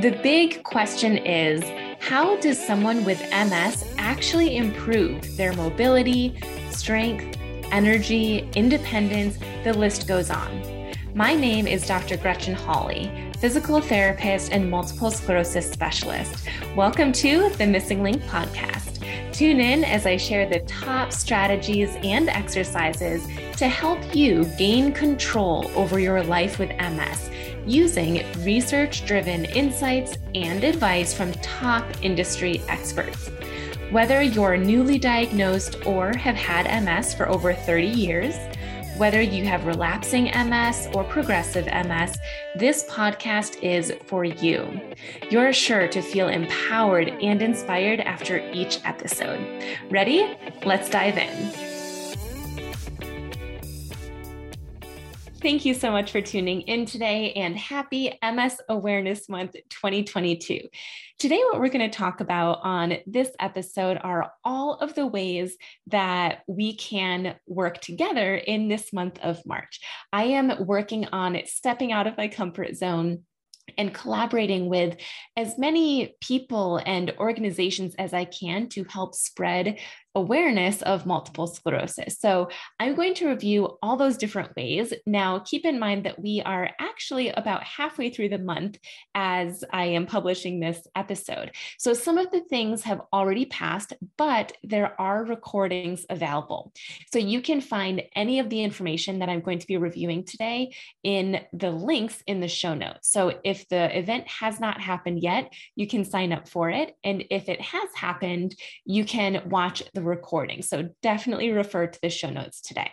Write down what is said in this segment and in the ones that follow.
The big question is how does someone with MS actually improve their mobility, strength, energy, independence? The list goes on. My name is Dr. Gretchen Hawley, physical therapist and multiple sclerosis specialist. Welcome to the MSing Link podcast. Tune in as I share the top strategies and exercises to help you gain control over your life with MS using research driven insights and advice from top industry experts. Whether you're newly diagnosed or have had MS for over 30 years, whether you have relapsing MS or progressive MS, this podcast is for you. You're sure to feel empowered and inspired after each episode. Ready? Let's dive in. Thank you so much for tuning in today and happy MS Awareness Month 2022. Today, what we're going to talk about on this episode are all of the ways that we can work together in this month of March. I am working on stepping out of my comfort zone and collaborating with as many people and organizations as I can to help spread awareness of multiple sclerosis. So I'm going to review all those different ways. Now, keep in mind that we are actually about halfway through the month as I am publishing this episode. So some of the things have already passed, but there are recordings available. So you can find any of the information that I'm going to be reviewing today in the links in the show notes. So if the event has not happened yet, you can sign up for it. And if it has happened, you can watch the recording. So definitely refer to the show notes today.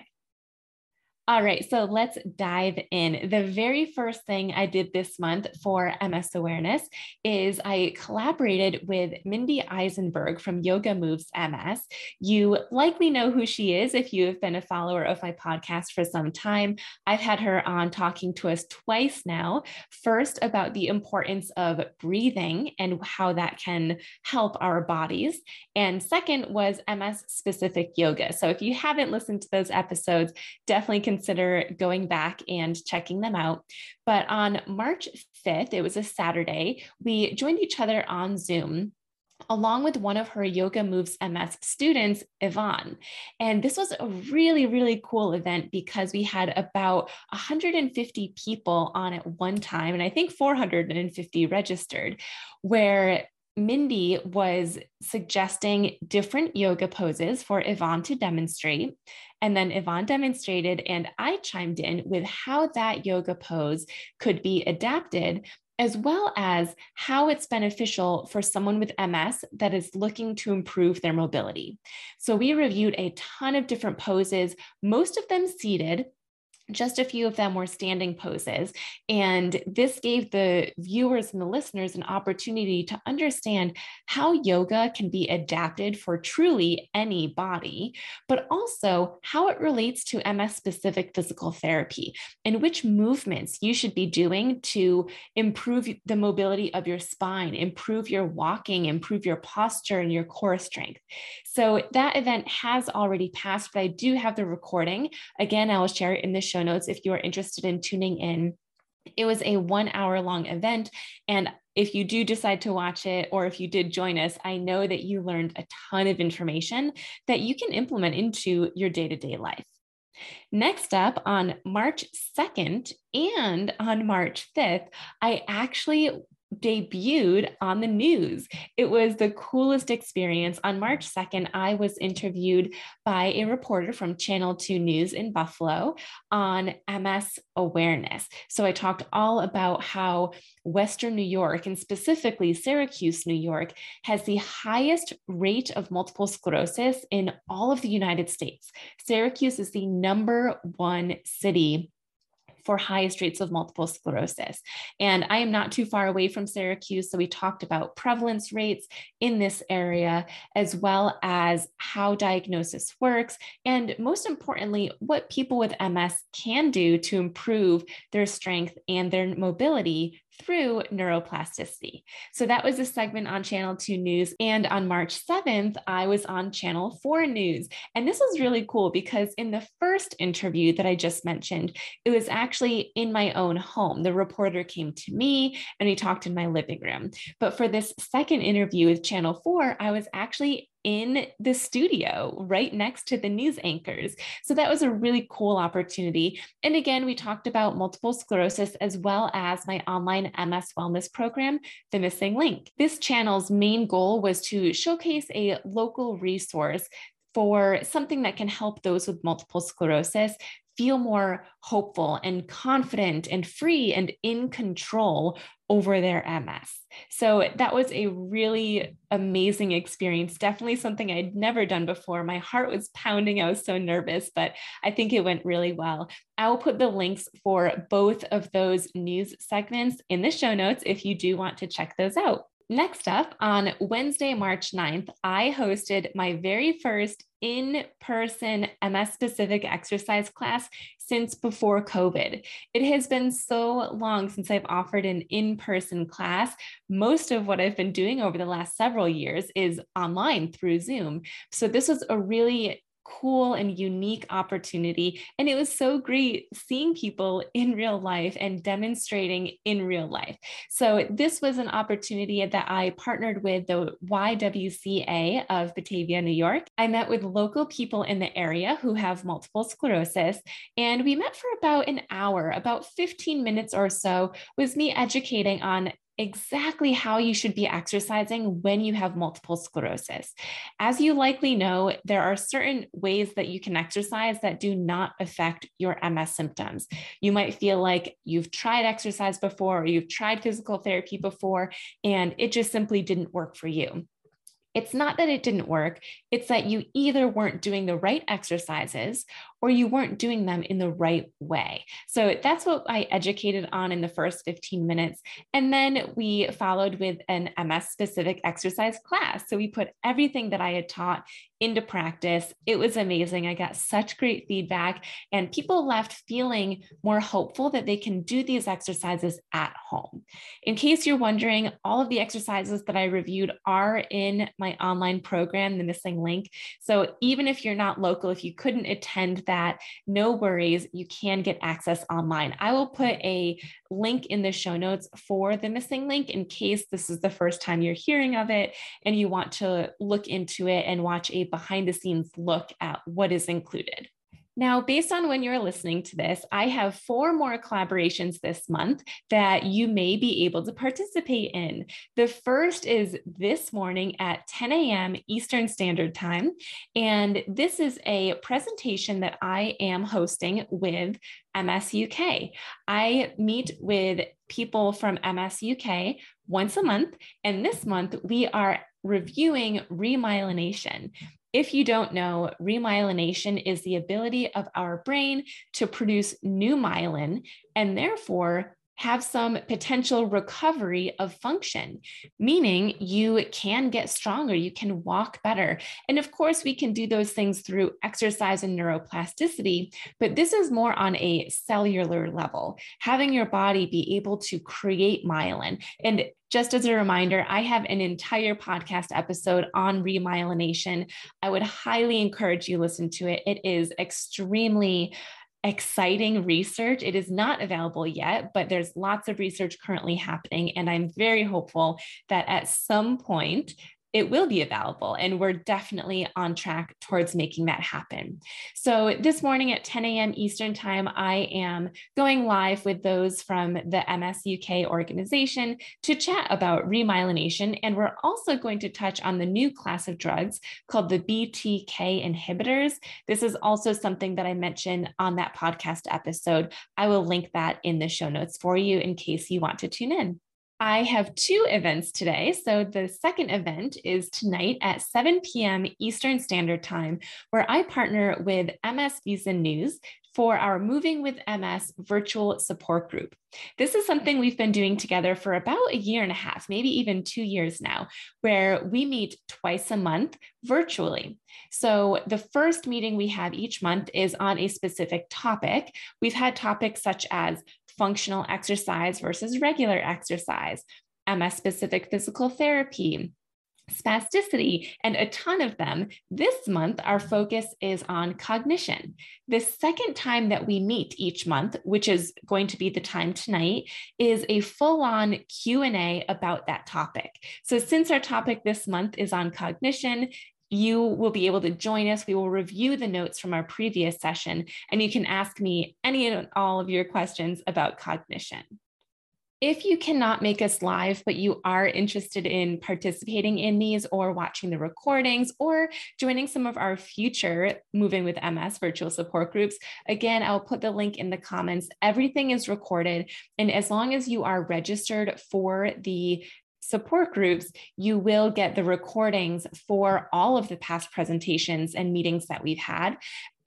All right, so let's dive in. The very first thing I did this month for MS Awareness is I collaborated with Mindy Eisenberg from Yoga Moves MS. You likely know who she is if you have been a follower of my podcast for some time. I've had her on talking to us twice now. First, about the importance of breathing and how that can help our bodies. And second was MS specific yoga. So if you haven't listened to those episodes, definitely consider going back and checking them out. But on March 5th, it was a Saturday, we joined each other on Zoom along with one of her Yoga Moves MS students, Yvonne. And this was a really, really cool event because we had about 150 people on at one time, and I think 450 registered, where Mindy was suggesting different yoga poses for Yvonne to demonstrate. And then Yvonne demonstrated, and I chimed in with how that yoga pose could be adapted, as well as how it's beneficial for someone with MS that is looking to improve their mobility. So we reviewed a ton of different poses, most of them seated just a few of them were standing poses. And this gave the viewers and the listeners an opportunity to understand how yoga can be adapted for truly any body, but also how it relates to MS specific physical therapy and which movements you should be doing to improve the mobility of your spine, improve your walking, improve your posture and your core strength. So that event has already passed, but I do have the recording. Again, I will share it in the show notes if you are interested in tuning in. It was a one hour long event. And if you do decide to watch it, or if you did join us, I know that you learned a ton of information that you can implement into your day to day life. Next up, on March 2nd and on March 5th, I actually debuted on the news. It was the coolest experience. On March 2nd, I was interviewed by a reporter from Channel 2 News in Buffalo on MS awareness. So I talked all about how Western New York, and specifically Syracuse, New York, has the highest rate of multiple sclerosis in all of the United States. Syracuse is the number one city for highest rates of multiple sclerosis. And I am not too far away from Syracuse. So we talked about prevalence rates in this area, as well as how diagnosis works. And most importantly, what people with MS can do to improve their strength and their mobility through neuroplasticity. So that was a segment on Channel 2 News. And on March 7th, I was on Channel 4 News. And this was really cool because in the first interview that I just mentioned, it was actually in my own home. The reporter came to me and we talked in my living room. But for this second interview with Channel 4, I was actually in the studio right next to the news anchors. So that was a really cool opportunity. And again, we talked about multiple sclerosis as well as my online MS wellness program, The MSing Link. This channel's main goal was to showcase a local resource for something that can help those with multiple sclerosis feel more hopeful and confident and free and in control over their MS. So that was a really amazing experience. Definitely something I'd never done before. My heart was pounding. I was so nervous, but I think it went really well. I will put the links for both of those news segments in the show notes if you do want to check those out. Next up, on Wednesday, March 9th, I hosted my very first in person MS specific exercise class since before COVID. It has been so long since I've offered an in person class. Most of what I've been doing over the last several years is online through Zoom. So, this was a really cool and unique opportunity. And it was so great seeing people in real life and demonstrating in real life. So, this was an opportunity that I partnered with the YWCA of Batavia, New York. I met with local people in the area who have multiple sclerosis, and we met for about an hour, about 15 minutes or so, was me educating on exactly how you should be exercising when you have multiple sclerosis. As you likely know, there are certain ways that you can exercise that do not affect your MS symptoms. You might feel like you've tried exercise before or you've tried physical therapy before, and it just simply didn't work for you. It's not that it didn't work, it's that you either weren't doing the right exercises or you weren't doing them in the right way. So that's what I educated on in the first 15 minutes. And then we followed with an MS specific exercise class. So we put everything that I had taught into practice. It was amazing. I got such great feedback, and people left feeling more hopeful that they can do these exercises at home. In case you're wondering, all of the exercises that I reviewed are in my online program, The MSing Link. So even if you're not local, if you couldn't attend that, no worries, you can get access online. I will put a link in the show notes for the MSing Link in case this is the first time you're hearing of it and you want to look into it and watch a behind the scenes look at what is included. Now, based on when you're listening to this, I have four more collaborations this month that you may be able to participate in. The first is this morning at 10 a.m. Eastern Standard Time. And this is a presentation that I am hosting with MS UK. I meet with people from MS UK once a month. And this month, we are reviewing remyelination. If you don't know, remyelination is the ability of our brain to produce new myelin and therefore have some potential recovery of function, meaning you can get stronger, you can walk better. And of course, we can do those things through exercise and neuroplasticity, but this is more on a cellular level, having your body be able to create myelin. And just as a reminder, I have an entire podcast episode on remyelination. I would highly encourage you listen to it. It is extremely exciting research. It is not available yet, but there's lots of research currently happening. And I'm very hopeful that at some point it will be available. And we're definitely on track towards making that happen. So this morning at 10 a.m. Eastern Time, I am going live with those from the MSUK organization to chat about remyelination. And we're also going to touch on the new class of drugs called the BTK inhibitors. This is also something that I mentioned on that podcast episode. I will link that in the show notes for you in case you want to tune in. I have two events today. So, the second event is tonight at 7 p.m. Eastern Standard Time, where I partner with MS Views & News for our Moving with MS virtual support group. This is something we've been doing together for about a year and a half, maybe even two years now, where we meet twice a month virtually. So, the first meeting we have each month is on a specific topic. We've had topics such as functional exercise versus regular exercise, MS specific physical therapy, spasticity, and a ton of them. This month, our focus is on cognition. The second time that we meet each month, which is going to be the time tonight, is a full-on Q&A about that topic. So since our topic this month is on cognition, you will be able to join us. We will review the notes from our previous session, and you can ask me any and all of your questions about cognition. If you cannot make us live, but you are interested in participating in these or watching the recordings or joining some of our future Moving with MS virtual support groups, again, I'll put the link in the comments. Everything is recorded. And as long as you are registered for the support groups, you will get the recordings for all of the past presentations and meetings that we've had.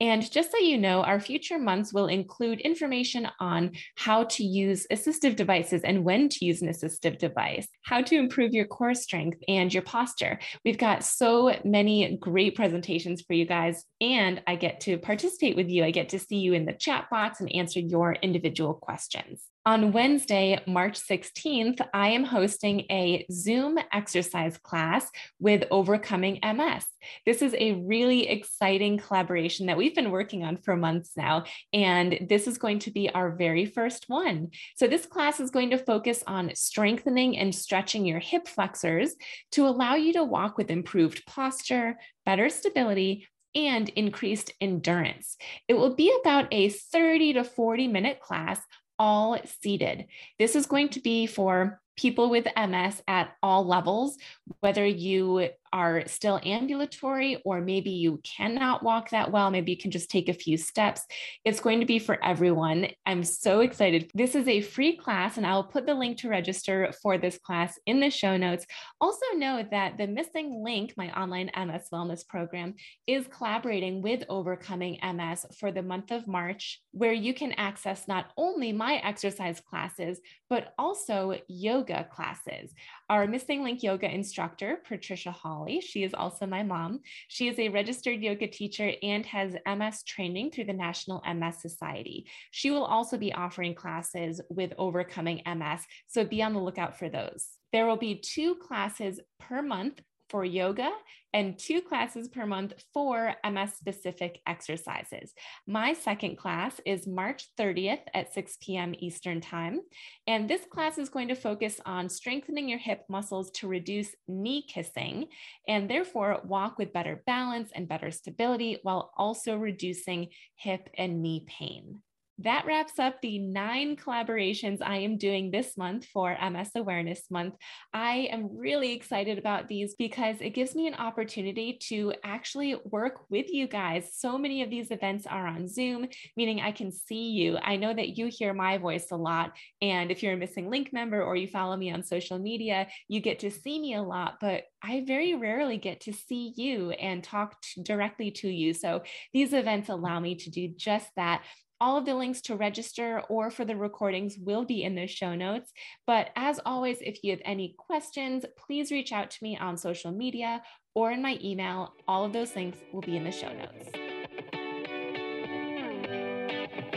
And just so you know, our future months will include information on how to use assistive devices and when to use an assistive device, how to improve your core strength and your posture. We've got so many great presentations for you guys, and I get to participate with you. I get to see you in the chat box and answer your individual questions. On Wednesday, March 16th, I am hosting a Zoom exercise class with Overcoming MS. This is a really exciting collaboration that we've been working on for months now, and this is going to be our very first one. So, this class is going to focus on strengthening and stretching your hip flexors to allow you to walk with improved posture, better stability, and increased endurance. It will be about a 30 to 40 minute class all seated. This is going to be for people with MS at all levels, whether you are still ambulatory or maybe you cannot walk that well, maybe you can just take a few steps. It's going to be for everyone. I'm so excited. This is a free class, and I'll put the link to register for this class in the show notes. Also, know that the MSing Link, my online MS wellness program, is collaborating with Overcoming MS for the month of March, where you can access not only my exercise classes, but also yoga classes. Our MSing Link yoga instructor, Patricia Hawley, she is also my mom. She is a registered yoga teacher and has MS training through the National MS Society. She will also be offering classes with Overcoming MS, so be on the lookout for those. There will be two classes per month for yoga and two classes per month for MS specific exercises. My second class is March 30th at 6 p.m. Eastern Time. And this class is going to focus on strengthening your hip muscles to reduce knee kissing and therefore walk with better balance and better stability while also reducing hip and knee pain that wraps up the nine collaborations I am doing this month for MS Awareness Month. I am really excited about these because it gives me an opportunity to actually work with you guys. So many of these events are on Zoom, meaning I can see you. I know that you hear my voice a lot. And if you're a MSing Link member or you follow me on social media, you get to see me a lot, but I very rarely get to see you and talk directly to you. So these events allow me to do just that. All of the links to register or for the recordings will be in the show notes. But as always, if you have any questions, please reach out to me on social media or in my email. All of those links will be in the show notes.